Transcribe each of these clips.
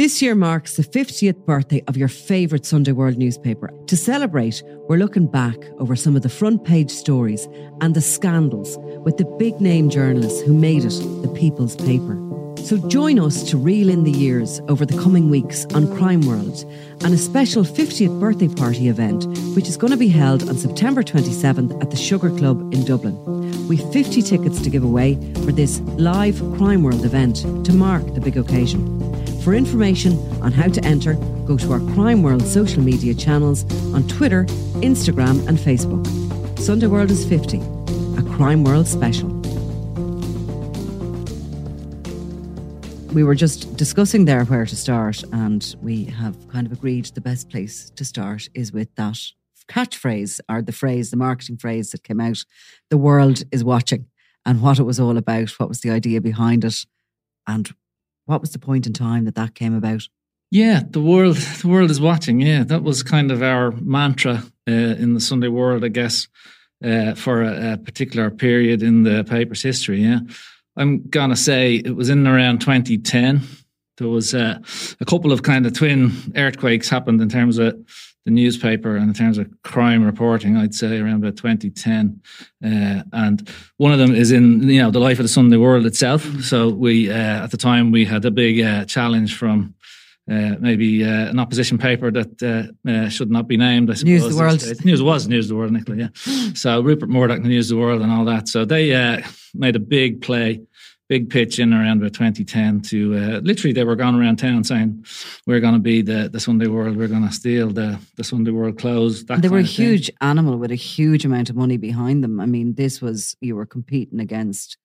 This year marks the 50th birthday of your favourite Sunday World newspaper. To celebrate, we're looking back over some of the front page stories and the scandals with the big name journalists who made it the people's paper. So join us to reel in the years over the coming weeks on Crime World and a special 50th birthday party event, which is going to be held on September 27th at the Sugar Club in Dublin. We've 50 tickets to give away for this live Crime World event to mark the big occasion. For information on how to enter, go to our Crime World social media channels on Twitter, Instagram, and Facebook. Sunday World is 50, a Crime World special. We were just discussing there where to start, and we have kind of agreed the best place to start is with that catchphrase or the phrase, the marketing phrase that came out the world is watching and what it was all about, what was the idea behind it, and what was the point in time that that came about? Yeah, the world, the world is watching. Yeah, that was kind of our mantra uh, in the Sunday World, I guess, uh, for a, a, particular period in the paper's history. Yeah, I'm gonna say it was in around 2010. There was uh, a couple of kind of twin earthquakes happened in terms of the newspaper and in terms of crime reporting, I'd say around about 2010. Uh, and one of them is in, you know, the life of the Sunday World itself. So we, uh, at the time, we had a big uh, challenge from uh, maybe uh, an opposition paper that uh, should not be named. I suppose. News the World. News was News the World, Nicola. Yeah. so Rupert Murdoch, News the World, and all that. So they made a big play big pitch in around about 2010 to uh, literally they were going around town saying we're going to be the, the Sunday World, we're going to steal the, the Sunday World clothes. they were a huge thing. animal with a huge amount of money behind them. I mean, this was you were competing against.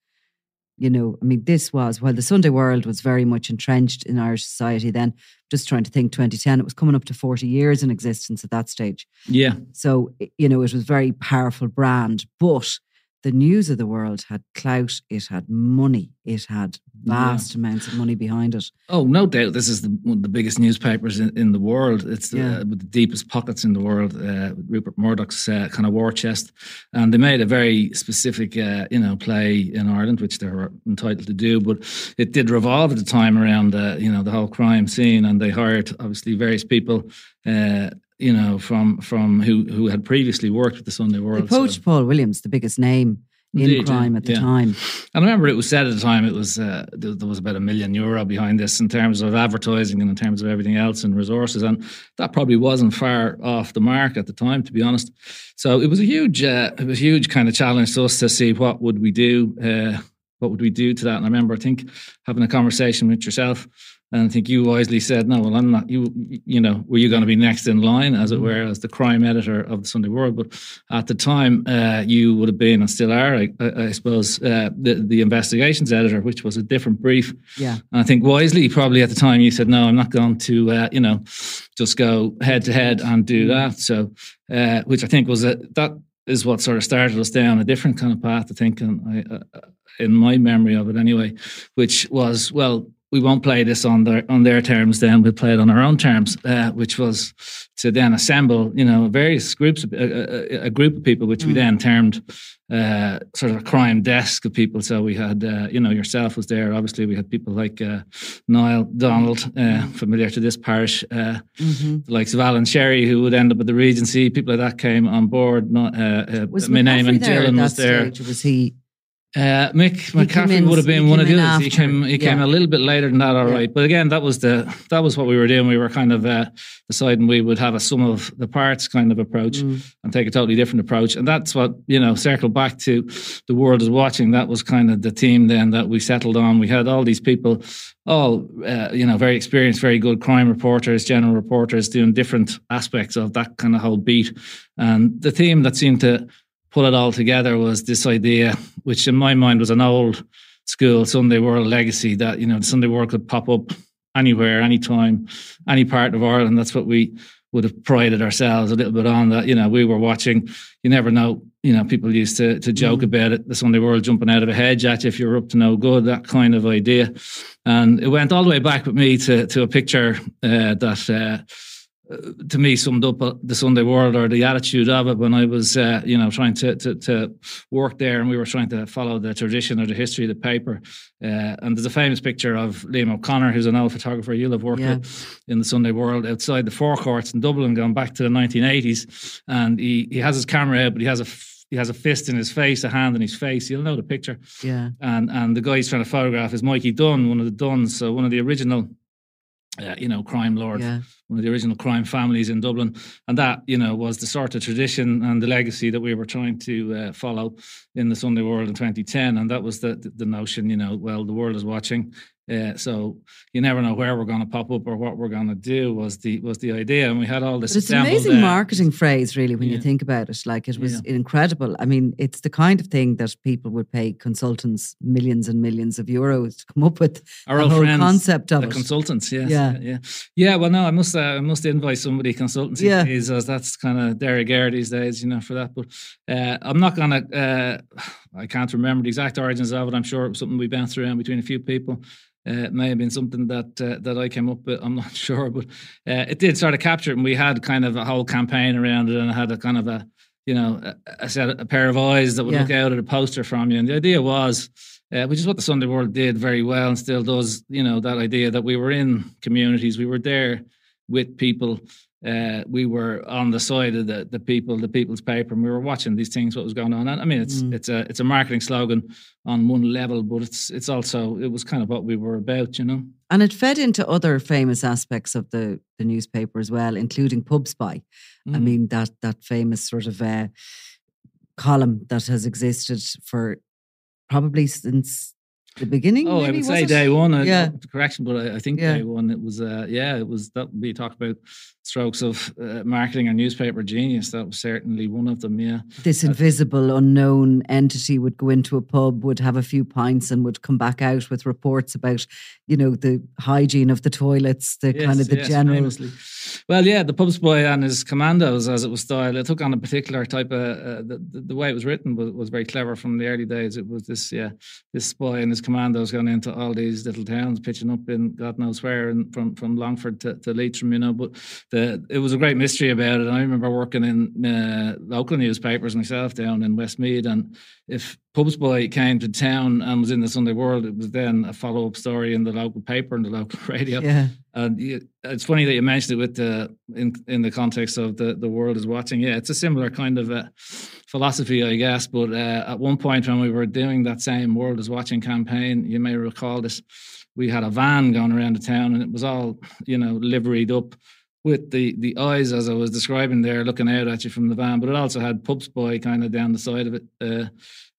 You know, I mean, this was while the Sunday World was very much entrenched in Irish society then. Just trying to think, 2010, it was coming up to 40 years in existence at that stage. Yeah. So, you know, it was very powerful brand, but the news of the world had clout, it had money, it had vast yeah. amounts of money behind it. Oh, no doubt. This is the, one of the biggest newspapers in, in the world. It's the, yeah. uh, with the deepest pockets in the world. Uh, Rupert Murdoch's uh, kind of war chest, and they made a very specific, uh, you know, play in Ireland, which they were entitled to do. But it did revolve at the time around, uh, you know, the whole crime scene, and they hired obviously various people uh, you know, from from who who had previously worked with the Sunday World. They poached so. Paul Williams, the biggest name Indeed, in crime at the yeah. time. And I remember it was said at the time it was uh, there was about a million euro behind this in terms of advertising and in terms of everything else and resources, and that probably wasn't far off the mark at the time, to be honest. So it was a huge, uh, it was a huge kind of challenge to us to see what would we do, uh, what would we do to that. And I remember, I think, having a conversation with yourself and I think you wisely said, no, well, I'm not, you, you know, were you going to be next in line, as it were, as the crime editor of the Sunday World? But at the time, uh, you would have been, and still are, I, I suppose, uh, the, the investigations editor, which was a different brief. Yeah. And I think wisely, probably at the time, you said, no, I'm not going to, uh, you know, just go head to head and do mm-hmm. that. So, uh, which I think was a, that is what sort of started us down a different kind of path of thinking, I, uh, in my memory of it anyway, which was, well, we won't play this on their on their terms. Then we'll play it on our own terms, uh, which was to then assemble, you know, various groups, a, a, a group of people, which mm. we then termed uh, sort of a crime desk of people. So we had, uh, you know, yourself was there. Obviously, we had people like uh, Niall Donald, uh, familiar to this parish, uh, mm-hmm. likes of Alan Sherry, who would end up at the Regency. People like that came on board. Not, was my name and Dylan was there. Was he? Uh, Mick McCaffrey would have been one of the others. He came. He came a little bit later than that. All yeah. right, but again, that was the that was what we were doing. We were kind of uh, deciding we would have a sum of the parts kind of approach mm. and take a totally different approach. And that's what you know. Circle back to the world is watching. That was kind of the team then that we settled on. We had all these people, all uh, you know, very experienced, very good crime reporters, general reporters, doing different aspects of that kind of whole beat. And the team that seemed to pull it all together was this idea, which in my mind was an old school Sunday World legacy that, you know, the Sunday World could pop up anywhere, anytime, any part of Ireland. That's what we would have prided ourselves a little bit on that, you know, we were watching, you never know, you know, people used to to joke mm. about it, the Sunday World jumping out of a hedge at you if you're up to no good, that kind of idea. And it went all the way back with me to to a picture uh, that uh, to me summed up uh, the Sunday world or the attitude of it when I was, uh, you know, trying to, to, to work there and we were trying to follow the tradition or the history of the paper. Uh, and there's a famous picture of Liam O'Connor, who's an old photographer you'll have worked yeah. with in the Sunday world outside the Four Courts in Dublin, going back to the 1980s. And he, he has his camera out, but he has a he has a fist in his face, a hand in his face. You'll know the picture. Yeah. And and the guy he's trying to photograph is Mikey Dunne, one of the Dunnes, so one of the original uh, you know, crime lord, yeah. one of the original crime families in Dublin, and that you know was the sort of tradition and the legacy that we were trying to uh, follow in the Sunday World in 2010, and that was the the notion, you know, well, the world is watching. Uh, so you never know where we're going to pop up or what we're going to do was the was the idea, and we had all this. But it's an amazing marketing phrase, really, when yeah. you think about it. Like it was yeah. incredible. I mean, it's the kind of thing that people would pay consultants millions and millions of euros to come up with. Our the whole friends, concept of the it. consultants, yes, yeah, yeah, yeah. Well, no, I must uh, I must invite somebody consultancy yeah. fees, as that's kind of de rigueur these days, you know, for that. But uh, I'm not going to. I can't remember the exact origins of it. I'm sure it was something we bounced around between a few people. Uh, it may have been something that uh, that I came up with. I'm not sure, but uh, it did sort of capture it, and we had kind of a whole campaign around it, and I had a kind of a you know a, a set a pair of eyes that would yeah. look out at a poster from you. And the idea was, uh, which is what the Sunday World did very well and still does. You know that idea that we were in communities, we were there with people uh, we were on the side of the, the people, the people's paper, and we were watching these things, what was going on. And I mean, it's mm. it's a it's a marketing slogan on one level, but it's it's also it was kind of what we were about, you know. And it fed into other famous aspects of the the newspaper as well, including Pub Spy. Mm. I mean that that famous sort of uh, column that has existed for probably since the beginning. Oh, maybe, I would say it? day one. Yeah, correction, but I, I think yeah. day one it was. Uh, yeah, it was that we talked about strokes of uh, marketing or newspaper genius. That was certainly one of them. Yeah, this invisible, unknown entity would go into a pub, would have a few pints, and would come back out with reports about, you know, the hygiene of the toilets, the yes, kind of the yes, general. Famously. Well, yeah, the Pub Spy and his commandos, as it was styled, it took on a particular type of uh, the, the, way it was written was, was very clever from the early days. It was this, yeah, this spy and his commandos going into all these little towns, pitching up in God knows where, and from from Longford to, to Leitrim, you know. But the it was a great mystery about it. I remember working in uh, local newspapers myself down in Westmeath, and if Pub Spy came to town and was in the Sunday World, it was then a follow up story in the local paper and the local radio. Yeah. And it's funny that you mentioned it with the in in the context of the the world is watching. Yeah, it's a similar kind of a philosophy, I guess. But uh, at one point when we were doing that same world is watching campaign, you may recall this. We had a van going around the town, and it was all you know liveried up with the the eyes as I was describing there, looking out at you from the van. But it also had Pub Spy kind of down the side of it. Uh,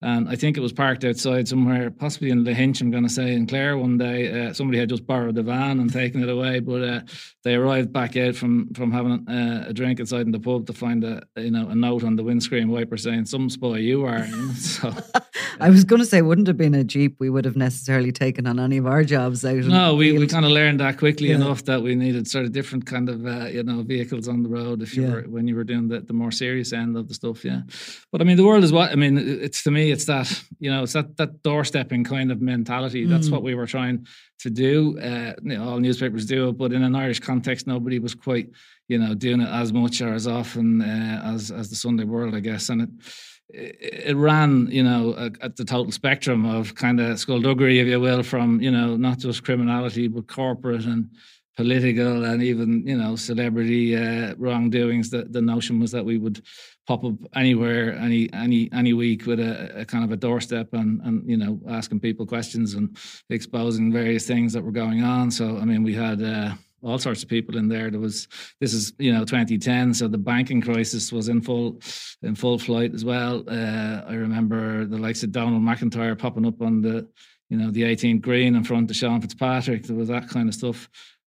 and I think it was parked outside somewhere, possibly in Lahinch, I'm going to say, in Clare one day. Uh, somebody had just borrowed the van and taken it away, but uh, they arrived back out from from having uh, a drink inside in the pub to find a you know a note on the windscreen wiper saying "Some spy you are." so, I was going to say, wouldn't have been a jeep we would have necessarily taken on any of our jobs out. No, we, we kind of learned that quickly yeah. enough that we needed sort of different kind of uh, you know vehicles on the road if you yeah. were when you were doing the, the more serious end of the stuff. Yeah, but I mean the world is what I mean. It's to me it's that you know it's that that doorstepping kind of mentality. That's Mm. what we were trying to do. Uh, you know, all newspapers do it, but in an Irish context, nobody was quite you know doing it as much or as often uh, as as the Sunday World, I guess, and it. It ran, you know, at- at the total spectrum of kind of skullduggery, if you will, from you know not just criminality but corporate and political and even you know celebrity uh, wrongdoings. The the notion was that we would pop up anywhere, any any any week with a, a kind of a doorstep and and you know asking people questions and exposing various things that were going on. So I mean, we had. Uh, all sorts of people in there. There was this is you know 2010, so the banking crisis was in full in full flight as well. Uh, I remember the likes of Donal MacIntyre popping up on the you know the 18th green in front of Sean Fitzpatrick. There was that kind of stuff.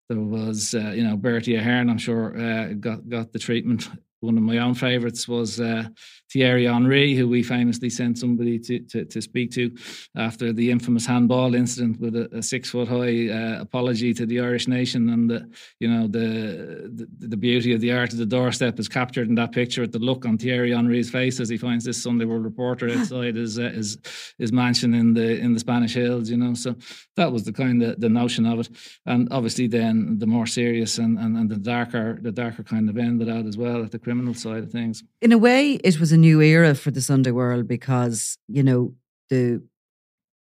There was uh, you know Bertie Ahern. I'm sure uh, got got the treatment. One of my own favourites was uh, Thierry Henry, who we famously sent somebody to, to, to speak to after the infamous handball incident with a, a six foot high uh, apology to the Irish nation. And the, you know the, the the beauty of the art of the doorstep is captured in that picture. With the look on Thierry Henry's face as he finds this Sunday World Reporter outside his uh, his his mansion in the in the Spanish Hills. You know, so that was the kind of the notion of it. And obviously, then the more serious and, and, and the darker the darker kind of end of that as well at the criminal side of things. in a way, it was a new era for the Sunday World because you know the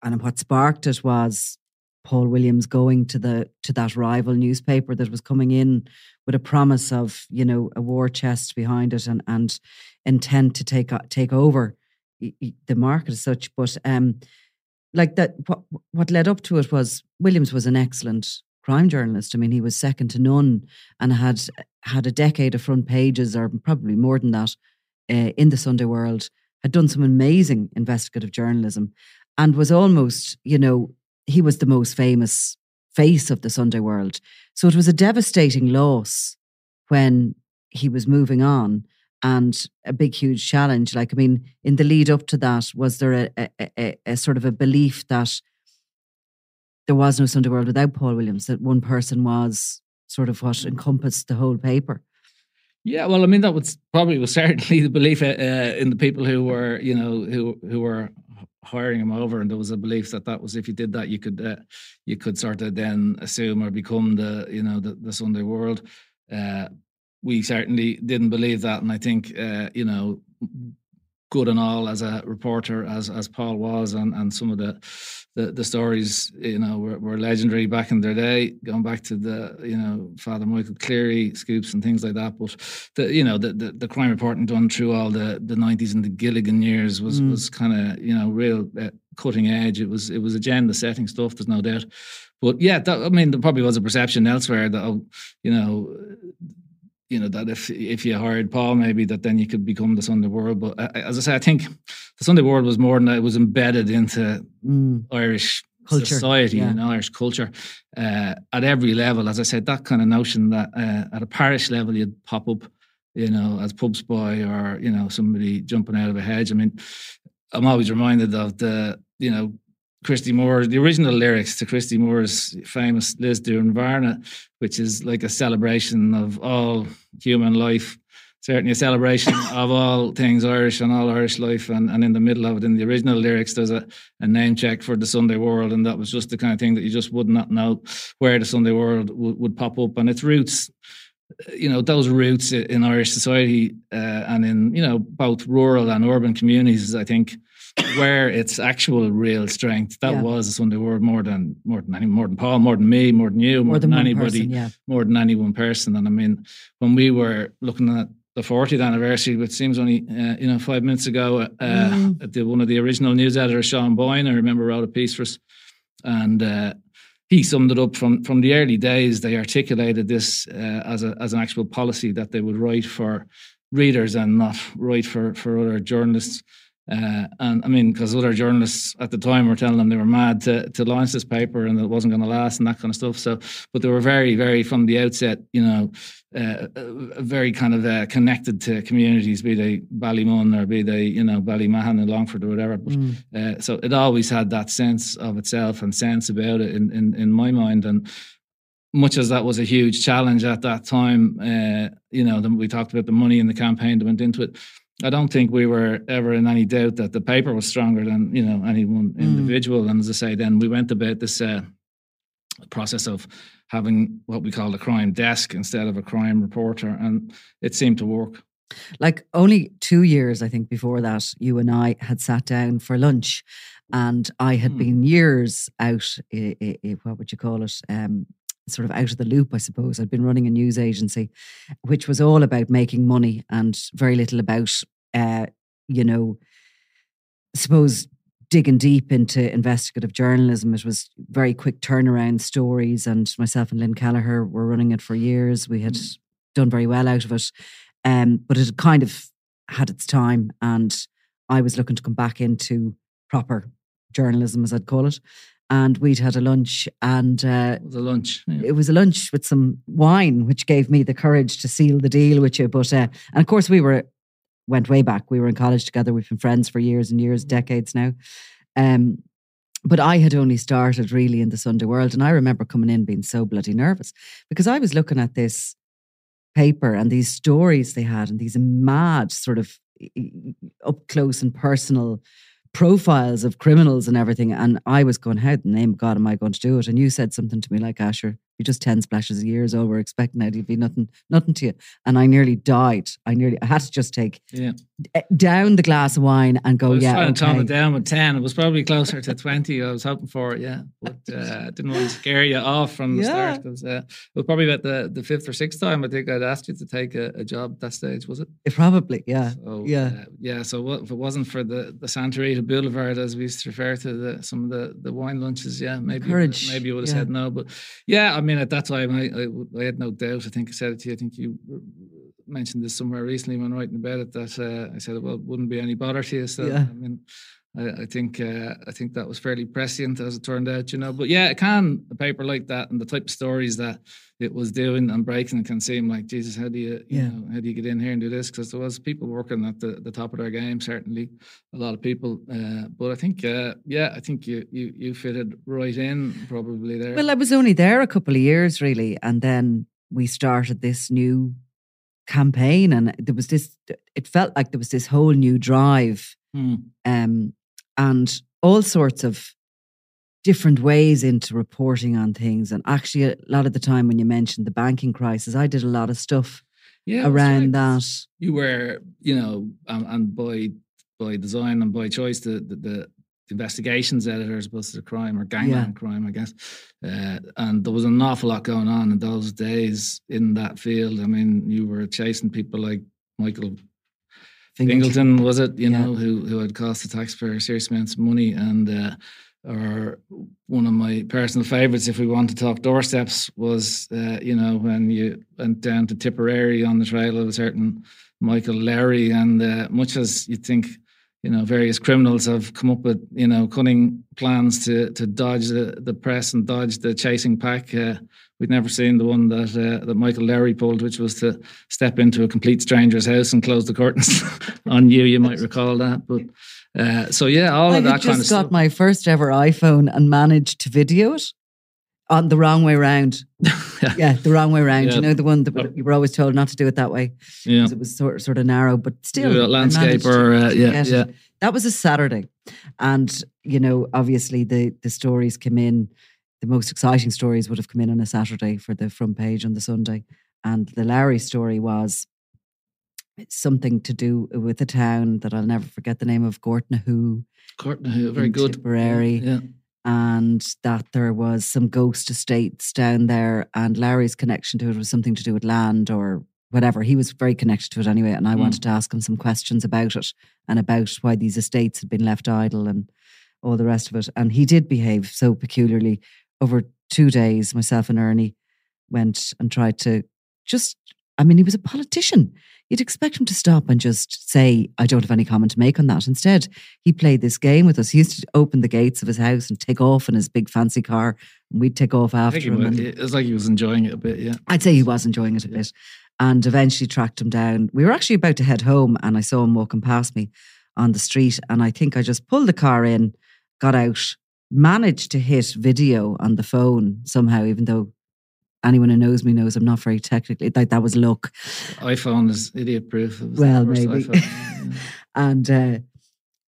and what sparked it was Paul Williams going to the to that rival newspaper that was coming in with a promise of you know a war chest behind it and and intent to take take over the market as such. But um, like that, what what led up to it was Williams was an excellent crime journalist. I mean, he was second to none and had had a decade of front pages, or probably more than that, uh, in the Sunday World. Had done some amazing investigative journalism, and was almost, you know, he was the most famous face of the Sunday World. So it was a devastating loss when he was moving on and a big, huge challenge. Like, I mean, in the lead up to that, was there a, a, a, a sort of a belief that there was no Sunday World without Paul Williams, that one person was sort of what encompassed the whole paper? Yeah, well, I mean, that was probably was certainly the belief uh, in the people who were, you know, who who were hiring him over, and there was a belief that that was if you did that, you could uh, you could sort of then assume or become the, you know, the, the Sunday World. Uh, we certainly didn't believe that, and I think, uh, you know, good and all as a reporter as as Paul was, and and some of the the, the stories, you know, were, were legendary back in their day, going back to the, you know, Father Michael Cleary scoops and things like that. But the, you know, the the, the crime reporting done through all the the nineties and the Gilligan years was Mm. was kind of you know real uh, cutting edge. It was it was agenda setting stuff. There's no doubt. But yeah, that, I mean, there probably was a perception elsewhere that, oh, you know, you know that if if you hired Paul, maybe that then you could become the Sunday World. But uh, as I say, I think the Sunday World was more than that; it was embedded into Mm. Irish Culture, society yeah. and Irish culture uh, at every level. As I said, that kind of notion that uh, at a parish level you'd pop up, you know, as Pub Spy or you know somebody jumping out of a hedge. I mean, I'm always reminded of the you know. Christy Moore, the original lyrics to Christy Moore's famous Lisdoonvarna, which is like a celebration of all human life, certainly a celebration of all things Irish and all Irish life. And, and in the middle of it, in the original lyrics, there's a, a name check for the Sunday World. And that was just the kind of thing that you just would not know where the Sunday World would, would pop up. And its roots, you know, those roots in Irish society uh, and in, you know, both rural and urban communities, I think, where its actual real strength. That Yeah. was the Sunday World more than more than any more than Paul, more than me, more than you, more, More than one anybody person, yeah. more than any one person. And I mean, when we were looking at the 40th anniversary, which seems only uh, you know five minutes ago, uh, Mm. at the, one of the original news editors, Sean Boyne, I remember wrote a piece for us, and uh, he summed it up from from the early days. They articulated this uh, as a as an actual policy that they would write for readers and not write for for other journalists. Uh, and I mean, because other journalists at the time were telling them they were mad to, to launch this paper and it wasn't going to last and that kind of stuff. So, but they were very, very from the outset, you know, uh, uh, very kind of uh, connected to communities, be they Ballymun or be they, you know, Ballymahon and Longford or whatever. But, Mm. uh, so it always had that sense of itself and sense about it in, in, in my mind. And much as that was a huge challenge at that time, uh, you know, the, we talked about the money in the campaign that went into it. I don't think we were ever in any doubt that the paper was stronger than you know any one Mm. individual. And as I say, then we went about this uh, process of having what we call a crime desk instead of a crime reporter, and it seemed to work. Like only two years, I think, before that, you and I had sat down for lunch, and I had Hmm. been years out. i- i- i- what would you call it? Um, sort of out of the loop, I suppose. I'd been running a news agency, which was all about making money and very little about, uh, you know, I suppose digging deep into investigative journalism. It was very quick turnaround stories, and myself and Lynn Callagher were running it for years. We had done very well out of it. Um, but it had kind of had its time, and I was looking to come back into proper journalism, as I'd call it. And we'd had a lunch, and uh, It was a lunch. yeah. it was a lunch with some wine, which gave me the courage to seal the deal with you. But uh, and of course, we were went way back. We were in college together. We've been friends for years and years, decades now. Um, but I had only started really in the Sunday world, and I remember coming in being so bloody nervous because I was looking at this paper and these stories they had, and these mad sort of up close and personal profiles of criminals and everything. And I was going, how the name of God am I going to do it? And you said something to me like, Asher, you're just 10 splashes a year is all we're expecting now. You'd be nothing, nothing to you. And I nearly died. I nearly, I had to just take Yeah. eh, down the glass of wine and go, I was yeah. trying to tone it down with 10. It was probably closer to 20. I was hoping for it, yeah. But uh, I didn't want to scare you off from the Yeah. start. 'cause, uh, it was probably about the, the fifth or sixth time I think I'd asked you to take a, a job at that stage, was it? Eh, Probably, yeah. So, yeah. uh, yeah. So what, if it wasn't for the, the Santa Rita Boulevard, as we used to refer to the, some of the, the wine lunches, yeah, maybe Courage, maybe you would have yeah. said no. But yeah, I mean, at that time, I, I, I had no doubt. I think I said it to you. I think you mentioned this somewhere recently when writing about it that uh, I said, well, it wouldn't be any bother to you. So, Yeah. I mean, I, I think uh, I think that was fairly prescient as it turned out, you know. But yeah, it can a paper like that and the type of stories that it was doing and breaking can seem like Jesus. How do you, you Yeah. know, how do you get in here and do this? Because there was people working at the, the top of their game, certainly a lot of people. Uh, but I think, uh, yeah, I think you you you fitted right in probably there. Well, I was only there a couple of years, really. And then we started this new campaign, and there was this, it felt like there was this whole new drive Hmm. um, and all sorts of different ways into reporting on things. And actually, a lot of the time when you mentioned the banking crisis, I did a lot of stuff yeah, around right. that. you were, you know, um, and by by design and by choice, the the, the investigations editor as opposed to the crime or gangland crime, I guess. Uh, and there was an awful lot going on in those days in that field. I mean, you were chasing people like Michael Fingleton, was it? You Yeah. know, who who had cost the taxpayer serious amounts of money, and uh, or one of my personal favourites, if we want to talk doorsteps, was uh, you know when you went down to Tipperary on the trail of a certain Michael Lowry, and uh, much as you think. You know, various criminals have come up with you know cunning plans to to dodge the, the press and dodge the chasing pack. Uh, we'd never seen the one that uh, that Michael Lowry pulled, which was to step into a complete stranger's house and close the curtains on you. You might recall that, but uh, so yeah, all I of that kind of got my first ever iPhone and managed to video it on the wrong way round. yeah, the wrong way round. Yeah. You know, the one that you were always told not to do it that way yeah, because it was sort sort of narrow, but still, Yeah, I landscape or uh, yeah, it. yeah, That was a Saturday, and you know, obviously the the stories came in. The most exciting stories would have come in on a Saturday for the front page on the Sunday, and the Lowry story was something to do with a town that I'll never forget the name of Gortnahoe Courtney, very good. Tipperary. Yeah, and that there was some ghost estates down there, and Lowry's connection to it was something to do with land or whatever. He was very connected to it anyway, and I Mm. wanted to ask him some questions about it and about why these estates had been left idle and all the rest of it. And he did behave so peculiarly over two days. Myself and Ernie went and tried to just. I mean, he was a politician. You'd expect him to stop and just say, I don't have any comment to make on that. Instead, he played this game with us. He used to open the gates of his house and take off in his big fancy car, and we'd take off after him. was, and it was like he was enjoying it a bit. Yeah, I'd say he was enjoying it a bit. And eventually tracked him down. We were actually about to head home, and I saw him walking past me on the street. And I think I just pulled the car in, got out, managed to hit video on the phone somehow, even though anyone who knows me knows I'm not very technically like that was luck. iPhone is idiot proof. Well, maybe. and uh,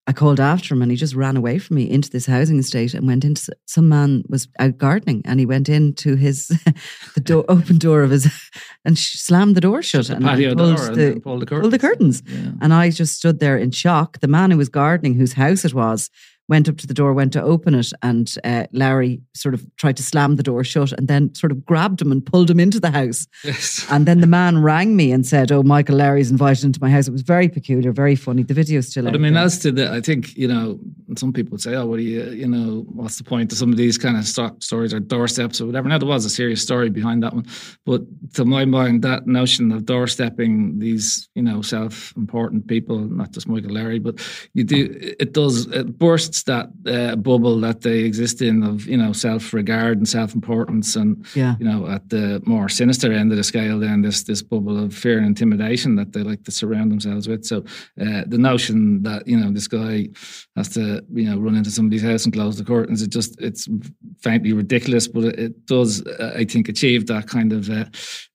I called after him and he just ran away from me into this housing estate and went into some man was out gardening and he went into his the door open door of his and slammed the door shut and patio pulled, door the, and pulled the curtains. pulled the curtains. Yeah. And I just stood there in shock. The man who was gardening, whose house it was, went up to the door, went to open it, and uh, Lowry sort of tried to slam the door shut and then sort of grabbed him and pulled him into the house. Yes. And then the man rang me and said, Oh, Michael Lowry's invited into my house. It was very peculiar, very funny. The video's still But I mean, there. as to the, I think you know, some people would say, "Oh, what do you, you know, what's the point of some of these kind of sto- stories or doorsteps or whatever?" Now there was a serious story behind that one, but to my mind, that notion of doorstepping these, you know, self-important people, not just Michael Lowry, but you do, it does, it bursts that uh, bubble that they exist in of you know self-regard and self-importance, and Yeah. you know, at the more sinister end of the scale, then this this bubble of fear and intimidation that they like to surround themselves with. So uh, the notion that you know this guy has to you know run into somebody's house and close the curtains, it just it's faintly ridiculous, but it, it does uh, I think achieve that kind of uh,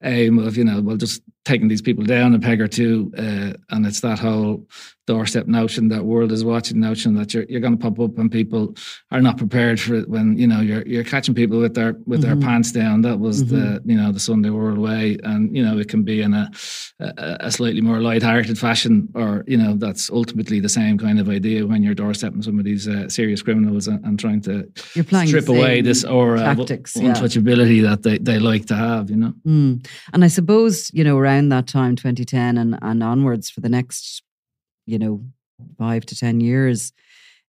aim of you know well just taking these people down a peg or two, uh, and it's that whole doorstep notion, that world is watching notion that you're you're going to pop up and people are not prepared for it when you know you're you're catching people with their with their pants down. That was the you know the Sunday World way, and you know it can be in a a, a slightly more light-hearted fashion, or you know that's ultimately the same kind of idea when you're doorstepping some of these uh, serious criminals and, and trying to You're playing strip away this aura tactics, of yeah. untouchability that they, they like to have. You know. Mm. And I suppose, you know, around that time, 2010 and, and onwards for the next, you know, five to 10 years,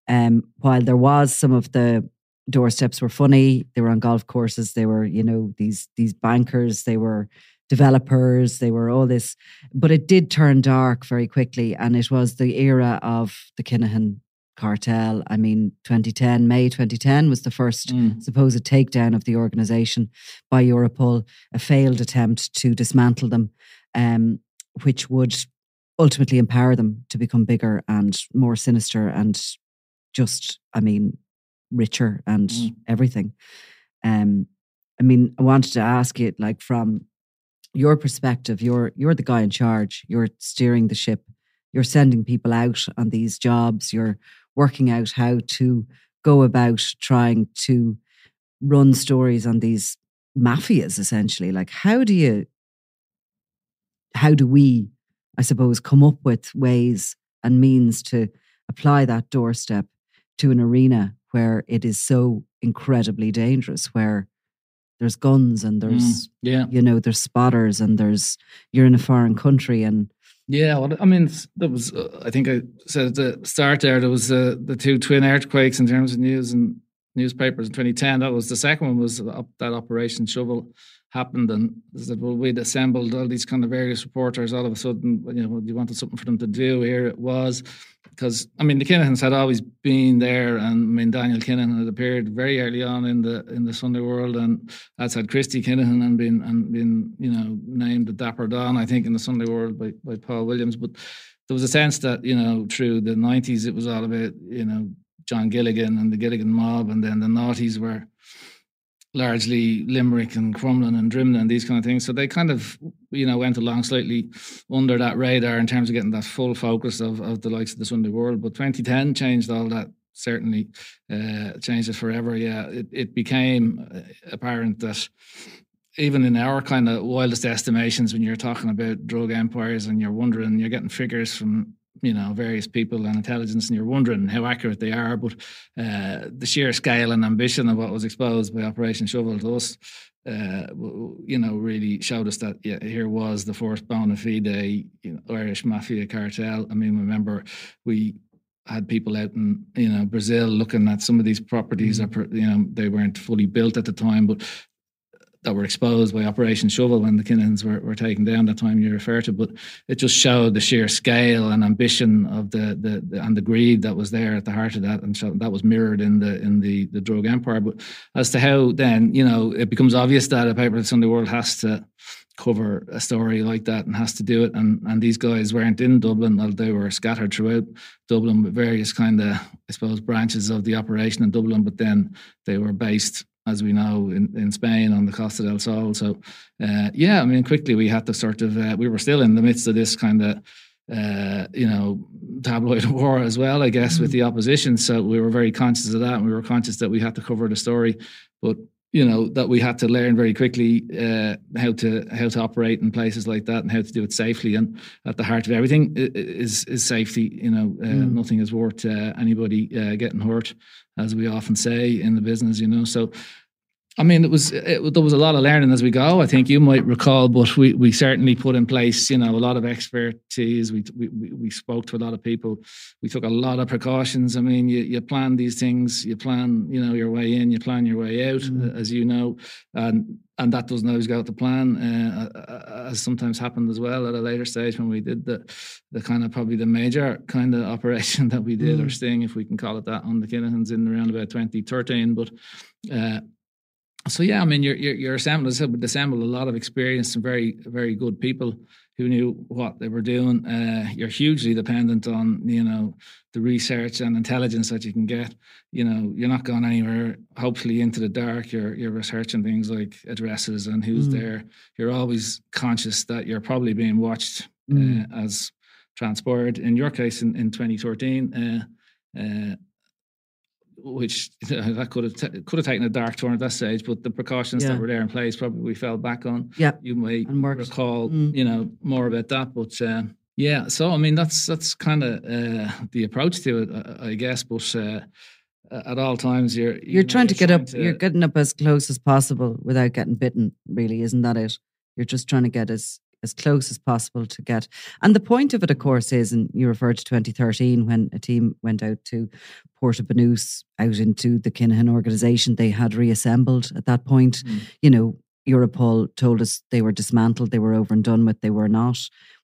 um, while there was some of the doorsteps were funny, they were on golf courses, they were, you know, these these bankers, they were developers, they were all this, but it did turn dark very quickly. And it was the era of the Kinahan cartel. I mean, 2010, May 2010 was the first Mm. supposed takedown of the organization by Europol, a failed attempt to dismantle them, um, which would ultimately empower them to become bigger and more sinister and just, I mean, richer and Mm. everything. Um, I mean, I wanted to ask you, like, from your perspective, you're you're the guy in charge. You're steering the ship. You're sending people out on these jobs. You're working out how to go about trying to run stories on these mafias essentially like how do you how do we i suppose come up with ways and means to apply that doorstep to an arena where it is so incredibly dangerous where there's guns and there's mm, Yeah. you know there's spotters and there's you're in a foreign country and Yeah, well, I mean, there was. Uh, I think I said at the start there. There was uh, the two twin earthquakes in terms of news and newspapers in 2010. That was the second one. Was that Operation Shovel happened, and said, well, we'd assembled all these kind of various reporters. All of a sudden, you know, you wanted something for them to do. Here it was, because I mean, the Kinahans had always been there, and I mean, Daniel Kinahan had appeared very early on in the in the Sunday World, and that's had Christy Kinahan and been and been you know named the Dapper Don, I think, in the Sunday World by by Paul Williams, but there was a sense that you know through the 90s it was all about you know John Gilligan and the Gilligan mob, and then the noughties were largely Limerick and Crumlin and Drimnagh and these kind of things. So they kind of, you know, went along slightly under that radar in terms of getting that full focus of, of the likes of the Sunday World. But 2010 changed all that. Certainly uh, changed it forever. Yeah, it, it became uh, apparent that even in our kind of wildest estimations, when you're talking about drug empires and you're wondering, you're getting figures from you know various people and intelligence, and you're wondering how accurate they are. But uh, the sheer scale and ambition of what was exposed by Operation Shovel to us, uh, you know, really showed us that yeah, here was the first bona fide you know, Irish mafia cartel. I mean, remember we had people out in you know Brazil looking at some of these properties. Are, per- you know, they weren't fully built at the time, but that were exposed by Operation Shovel when the Kinahans were, were taken down that time you refer to, but it just showed the sheer scale and ambition of the, the, the and the greed that was there at the heart of that, and so that was mirrored in the in the the drug empire. But as to how then you know it becomes obvious that a paper like Sunday World has to cover a story like that and has to do it, and and these guys weren't in Dublin, well, they were scattered throughout Dublin with various kind of I suppose branches of the operation in Dublin, but then they were based as we know, in, in Spain on the Costa del Sol. So, uh, yeah, I mean, quickly we had to sort of, uh, we were still in the midst of this kind of, uh, you know, tabloid war as well, I guess, mm. with the opposition. So we were very conscious of that. And we were conscious that we had to cover the story. But you know that we had to learn very quickly uh, how to how to operate in places like that and how to do it safely. And at the heart of everything is is safety. You know, uh, mm. nothing is worth uh, anybody uh, getting hurt, as we often say in the business. You know, so I mean, it was it, there was a lot of learning as we go. I think you might recall, but we, we certainly put in place, you know, a lot of expertise. We, we we spoke to a lot of people. We took a lot of precautions. I mean, you, you plan these things. You plan, you know, your way in. You plan your way out, mm. as you know, and and that doesn't always go to plan, uh, as sometimes happened as well at a later stage when we did the the kind of probably the major kind of operation that we did mm. or sting, if we can call it that, on the Kinahans in around about 2013, but. Uh, so yeah, I mean, you're you're, you're assembled, assembled a lot of experienced and very very good people who knew what they were doing. Uh, you're hugely dependent on you know the research and intelligence that you can get. You know, you're not going anywhere. Hopefully, into the dark. You're you're researching things like addresses and who's mm. there. You're always conscious that you're probably being watched, mm. uh, as transpired in your case in in 2013. Uh, uh which that could have t- could have taken a dark turn at that stage, but the precautions yeah. that were there in place probably we fell back on. Yeah, you may recall, mm. you know, more about that, but uh, yeah. So I mean, that's that's kind of uh, the approach to it, I guess. But uh, at all times, you're you are trying to get up. To, you're getting up as close as possible without getting bitten. Really, isn't that it? You're just trying to get as as close as possible to get. And the point of it, of course, is, and you referred to 2013 when a team went out to Puerto Banús, out into the Kinahan organisation. They had reassembled at that point. Mm. You know, Europol told us they were dismantled, they were over and done with. They were not.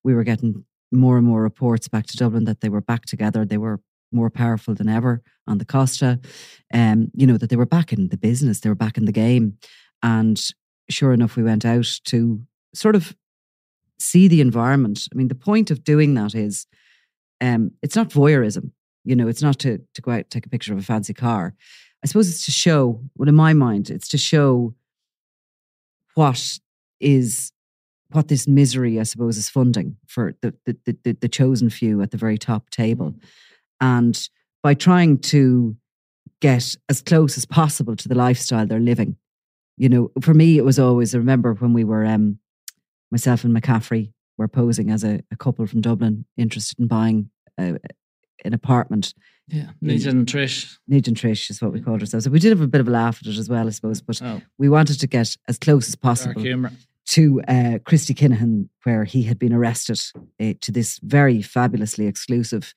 We were getting more and more reports back to Dublin that they were back together. They were more powerful than ever on the Costa. Um, you know, that they were back in the business, they were back in the game. And sure enough, we went out to sort of see the environment. I mean, the point of doing that is um, it's not voyeurism. You know, it's not to, to go out take a picture of a fancy car. I suppose it's to show, well, in my mind, it's to show what is what this misery, I suppose, is funding for the the, the, the chosen few at the very top table. Mm-hmm. And by trying to get as close as possible to the lifestyle they're living, you know, for me, it was always, I remember when we were um, myself and McCaffrey were posing as a, a couple from Dublin interested in buying a, an apartment. Yeah, Nige and Trish. Nige and Trish is what we called ourselves. So we did have a bit of a laugh at it as well, I suppose. But oh. we wanted to get as close as possible to uh, Christy Kinahan, where he had been arrested, uh, to this very fabulously exclusive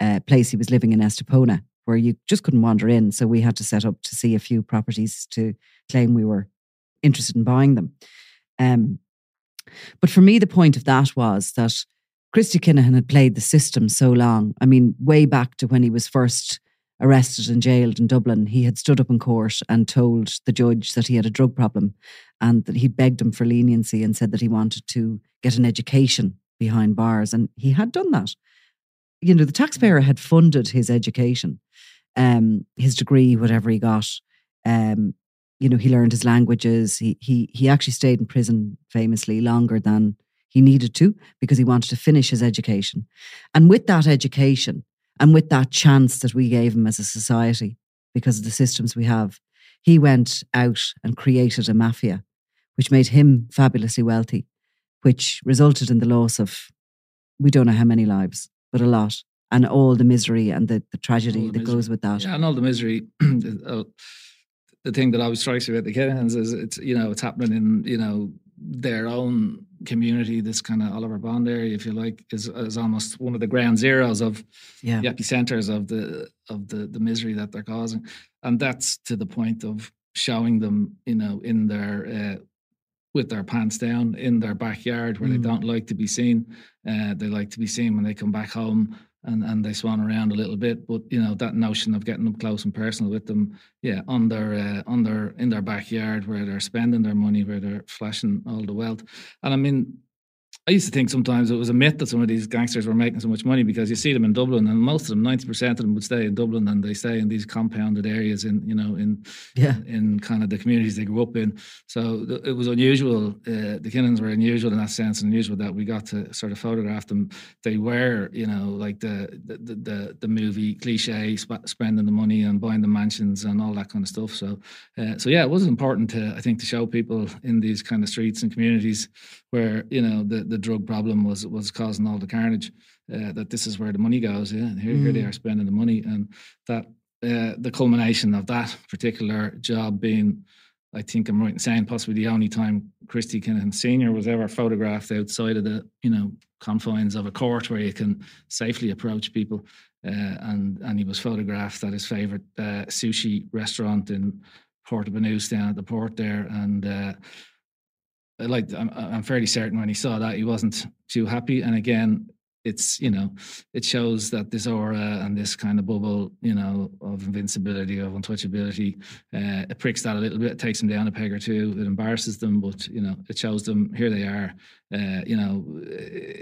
uh, place he was living in Estepona, where you just couldn't wander in. So we had to set up to see a few properties to claim we were interested in buying them. Um, but for me, the point of that was that Christy Kinahan had played the system so long. I mean, way back to when he was first arrested and jailed in Dublin, he had stood up in court and told the judge that he had a drug problem and that he'd begged him for leniency and said that he wanted to get an education behind bars. And he had done that. You know, the taxpayer had funded his education, um, his degree, whatever he got. Um, you know, he learned his languages. He he he actually stayed in prison famously longer than he needed to because he wanted to finish his education. And with that education and with that chance that we gave him as a society, because of the systems we have, he went out and created a mafia, which made him fabulously wealthy, which resulted in the loss of we don't know how many lives, but a lot. And all the misery and the, the tragedy the that misery. goes with that. Yeah, and all the misery. Uh, The thing that always strikes me about the Kinahans is it's you know it's happening in you know their own community. This kind of Oliver Bond area, if you like, is is almost one of the ground zeros of yeah. the epicenters of the of the the misery that they're causing, and that's to the point of showing them, you know, in their uh, with their pants down in their backyard where mm. they don't like to be seen. Uh, they like to be seen when they come back home and, and they swan around a little bit. But you know that notion of getting up close and personal with them, yeah, on their uh, on their in their backyard where they're spending their money, where they're flashing all the wealth. And I mean, I used to think sometimes it was a myth that some of these gangsters were making so much money because you see them in Dublin, and most of them, ninety percent of them, would stay in Dublin, and they stay in these compounded areas in you know in Yeah. in kind of the communities they grew up in. So th- it was unusual. Uh, the Kinahans were unusual in that sense, and unusual that we got to sort of photograph them. They were, you know, like the the the, the, the movie cliche, sp- spending the money and buying the mansions and all that kind of stuff. So, uh, so yeah, it was important to I think to show people in these kind of streets and communities where you know the, the drug problem was was causing all the carnage. Uh, that this is where the money goes. Yeah, and here, here they are spending the money, and that uh, the culmination of that particular job being, I think I'm right in saying, possibly the only time Christy Kinahan Senior was ever photographed outside of the you know confines of a court where you can safely approach people. Uh, and and he was photographed at his favorite uh, sushi restaurant in Port Banús down at the port there, and uh, like I'm, I'm fairly certain when he saw that he wasn't too happy. And again, it's you know it shows that this aura and this kind of bubble you know of invincibility of untouchability uh, it pricks that a little bit takes them down a peg or two it embarrasses them but you know it shows them here they are uh, you know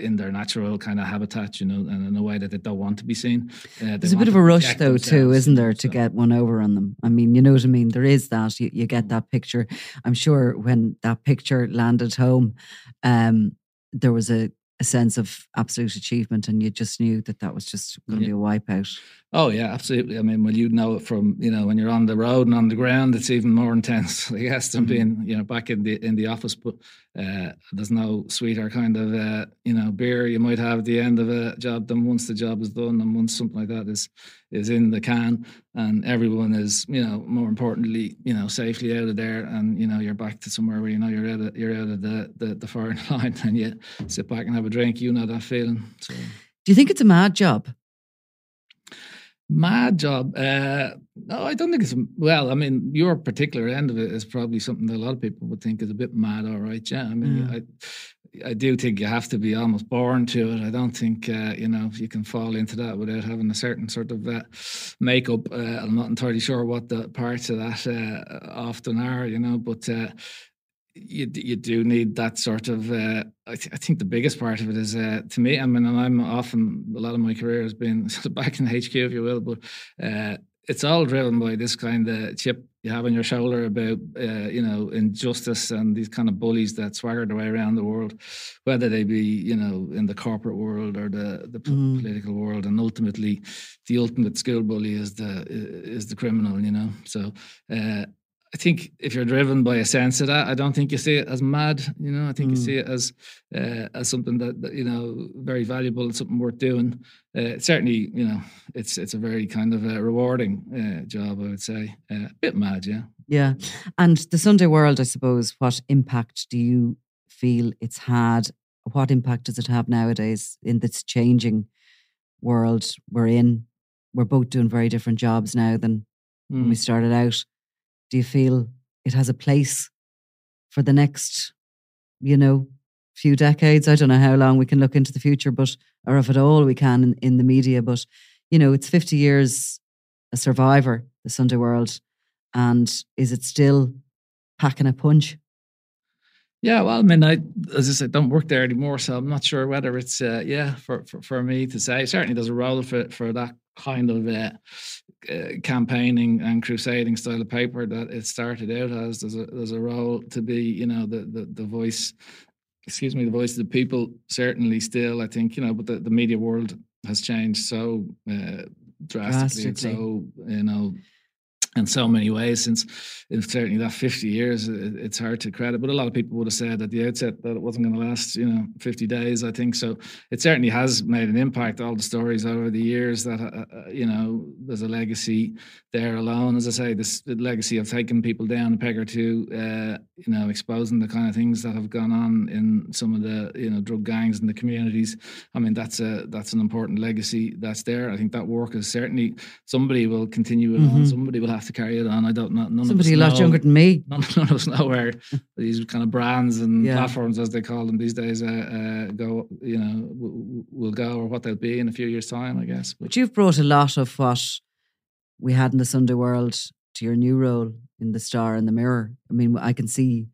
in their natural kind of habitat you know and in a way that they don't want to be seen uh, There's a bit of a rush, though, too, isn't there, to get one over on them? I mean, you know what I mean? There is that. You, you get that picture. I'm sure when that picture landed home, um, there was a, a sense of absolute achievement, and you just knew that that was just going to Yeah. be a wipeout. Oh yeah, absolutely. I mean, well, you know it from you know when you're on the road and on the ground, it's even more intense, I guess, than being you know back in the in the office. But uh, there's no sweeter kind of uh, you know beer you might have at the end of a job than once the job is done and once something like that is is in the can and everyone is you know more importantly you know safely out of there and you know you're back to somewhere where you know you're out of you're out of the the, the firing line and you sit back and have a drink. You know that feeling. So. Do you think it's a mad job? Mad job. Uh, no, I don't think it's well. I mean, your particular end of it is probably something that a lot of people would think is a bit mad. All right, yeah. I mean, I, I do think you have to be almost born to it. I don't think uh, you know you can fall into that without having a certain sort of uh, makeup. Uh, I'm not entirely sure what the parts of that uh, often are, you know, but. Uh, you you do need that sort of. Uh, I, th- I think the biggest part of it is uh, to me. I mean, and I'm often a lot of my career has been back in the HQ, if you will, but uh, it's all driven by this kind of chip you have on your shoulder about uh, you know injustice and these kind of bullies that swagger their way around the world, whether they be you know in the corporate world or the the p- political world, and ultimately the ultimate school bully is the is the criminal. You know, so. I think if you're driven by a sense of that, I don't think you see it as mad. You know, I think you see it as uh, as something that, that you know very valuable and something worth doing. Uh, certainly, you know, it's it's a very kind of a rewarding uh, job. I would say uh, a bit mad, yeah. Yeah. And the Sunday World, I suppose, what impact do you feel it's had? What impact does it have nowadays in this changing world we're in? We're both doing very different jobs now than when we Mm. started out. Do you feel it has a place for the next, you know, few decades? I don't know how long we can look into the future, but or if at all we can in, in the media. But you know, it's fifty years a survivor, the Sunday World, and is it still packing a punch? Yeah, well, I mean, I as I said, don't work there anymore, so I'm not sure whether it's uh, yeah for, for for me to say. Certainly, there's a role for for that kind of uh, uh, campaigning and crusading style of paper that it started out as. There's a there's a role to be, you know, the the, the voice. Excuse me, the voice of the people. Certainly, still, I think you know, but the, the media world has changed so uh, drastically, and Drastically. so you know in so many ways since in certainly that 50 years it, it's hard to credit but a lot of people would have said at the outset that it wasn't going to last you know 50 days i think. So it certainly has made an impact all the stories over the years that uh, uh, you know there's a legacy there alone. As i say this legacy of taking people down a peg or two uh, you know exposing the kind of things that have gone on in some of the you know drug gangs in the communities i mean that's a that's an important legacy that's there. I think that work is certainly somebody will continue it on somebody will have to carry it on i don't know none Somebody a lot know, younger than me. none, none of us know where these kind of brands and Yeah. platforms as they call them these days uh, uh, go you know w- w- will go or what they'll be in a few years time i guess but But you've brought a lot of what we had in the Sunday World to your new role in the Star and the Mirror. I mean, I can see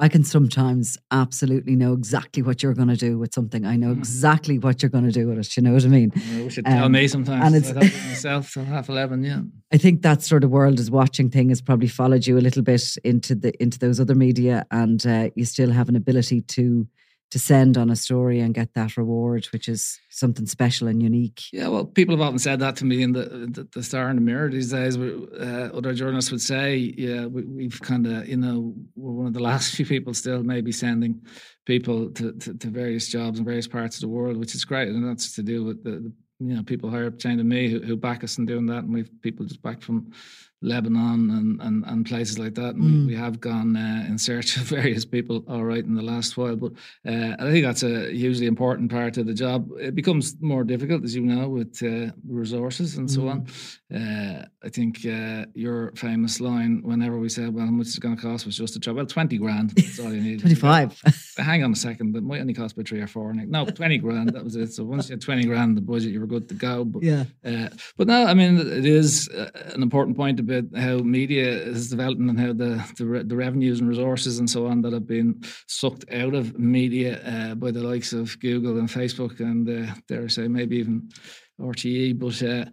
I can sometimes absolutely know exactly what you're going to do with something. I know exactly what you're going to do with it. You know what I mean? I wish you'd um, tell me sometimes. And it's myself till half eleven. Yeah, I think that sort of world is watching thing has probably followed you a little bit into the into those other media, and uh, you still have an ability to to send on a story and get that reward, which is something special and unique. Yeah, well, people have often said that to me in the the, the Star and the Mirror these days. Uh, other journalists would say, yeah, we, have kind of, you know, we're one of the last few people still maybe sending people to, to, to, various jobs in various parts of the world, which is great, and that's to do with the, the you know people higher up chain than me who, who back us in doing that, and we've people just back from Lebanon and, and, and places like that. And mm. we, we have gone uh, in search of various people, all right, in the last while. But uh, I think that's a hugely important part of the job. It becomes more difficult, as you know, with uh, resources and mm. so on. Mm. Uh, I think uh, your famous line, whenever we said, well, how much is it going to cost, was just a job. Well, 20 grand. That's all you need. 25. Hang on a second. It might only cost by three or four. No, 20 grand. That was it. So once you had 20 grand in the budget, you were good to go. But, yeah. Uh, but no, I mean, it is an important point about how media is developing and how the, the, the revenues and resources and so on that have been sucked out of media uh, by the likes of Google and Facebook and uh, dare I say maybe even RTE, but uh,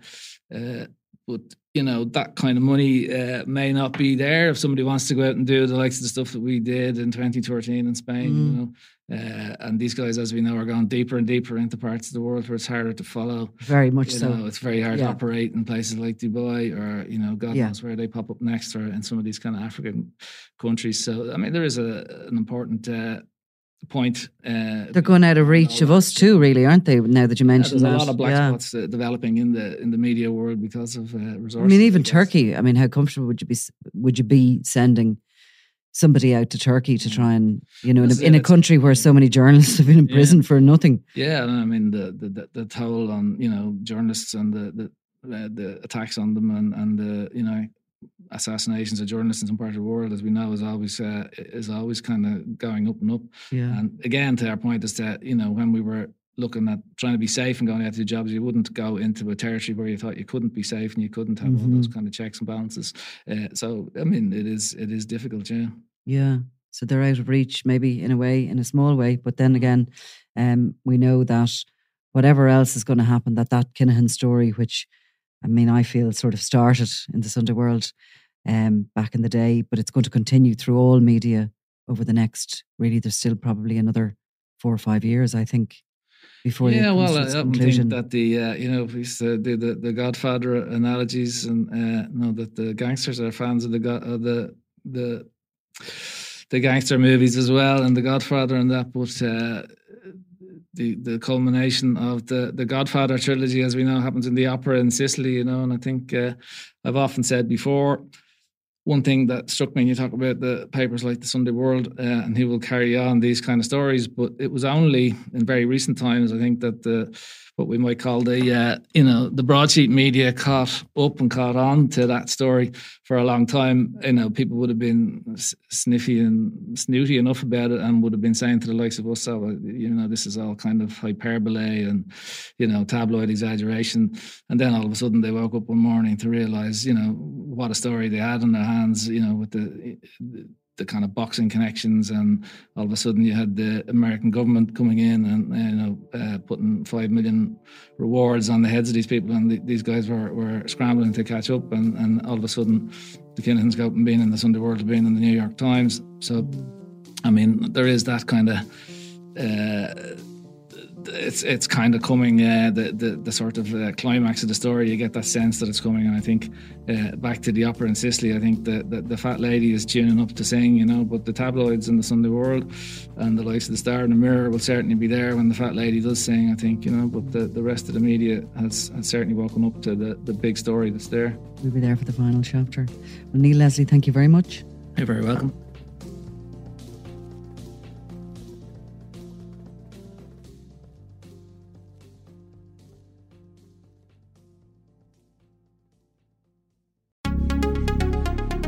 uh, but you know that kind of money uh, may not be there if somebody wants to go out and do the likes of the stuff that we did in 2013 in Spain. Mm. You know, uh, and these guys, as we know, are going deeper and deeper into parts of the world where it's harder to follow. Very much you so. Know, it's very hard yeah. to operate in places like Dubai or, you know, God yeah. knows where they pop up next or in some of these kind of African countries. So, I mean, there is a, an important uh, point. Uh, They're going out of reach of us too, really, aren't they? Now that you mentioned yeah, there's that. a lot of black yeah. spots uh, developing in the in the media world because of uh, resources. I mean, even I Turkey. I mean, how comfortable would you be? Would you be sending somebody out to Turkey to try and you know in a, in a, country where so many journalists have been in prison yeah. for nothing. Yeah, I mean the, the the toll on you know journalists and the the, the attacks on them and and the you know assassinations of journalists in some part of the world, as we know, is always uh, is always kind of going up and up. Yeah. And again, to our point is that you know when we were looking at trying to be safe and going out to do jobs, you wouldn't go into a territory where you thought you couldn't be safe and you couldn't have mm-hmm. all those kind of checks and balances. Uh, so I mean, it is it is difficult, yeah. Yeah. So they're out of reach, maybe in a way, in a small way. But then again, um, we know that whatever else is going to happen, that that Kinahan story, which I mean, I feel sort of started in this underworld um, back in the day, but it's going to continue through all media over the next. Really, there's still probably another four or five years, I think, before yeah well i think that the uh, you know we used to the, the godfather analogies and uh, know that the gangsters are fans of the of the the the gangster movies as well, and The Godfather and that. But uh, the the culmination of the the Godfather trilogy, as we know, happens in the opera in Sicily. You know, and I think uh, I've often said before. One thing that struck me when you talk about the papers like the Sunday World, uh, and who will carry on these kind of stories, but it was only in very recent times, I think, that the what we might call the uh, you know the broadsheet media caught up and caught on to that story for a long time. You know, people would have been sniffy and snooty enough about it, and would have been saying to the likes of us, "Oh, you know, this is all kind of hyperbole and you know tabloid exaggeration." And then all of a sudden, they woke up one morning to realize, you know, what a story they had in their hands. You know, with the the kind of boxing connections, and all of a sudden you had the American government coming in and you know uh, putting five million rewards on the heads of these people, and the, these guys were, were scrambling to catch up, and, and all of a sudden the Kinahans go and being in the Sunday World, being in the New York Times. So, I mean, there is that kind of. Uh, it's it's kind of coming uh, the, the the sort of uh, climax of the story. You get that sense that it's coming, and I think uh, back to the opera in Sicily. I think the, the, the fat lady is tuning up to sing, you know. But the tabloids in the Sunday World and the likes of the Star and the Mirror will certainly be there when the fat lady does sing. I think you know. But the, the rest of the media has, has certainly woken up to the the big story that's there. We'll be there for the final chapter. Well, Neil Leslie, thank you very much. You're very welcome.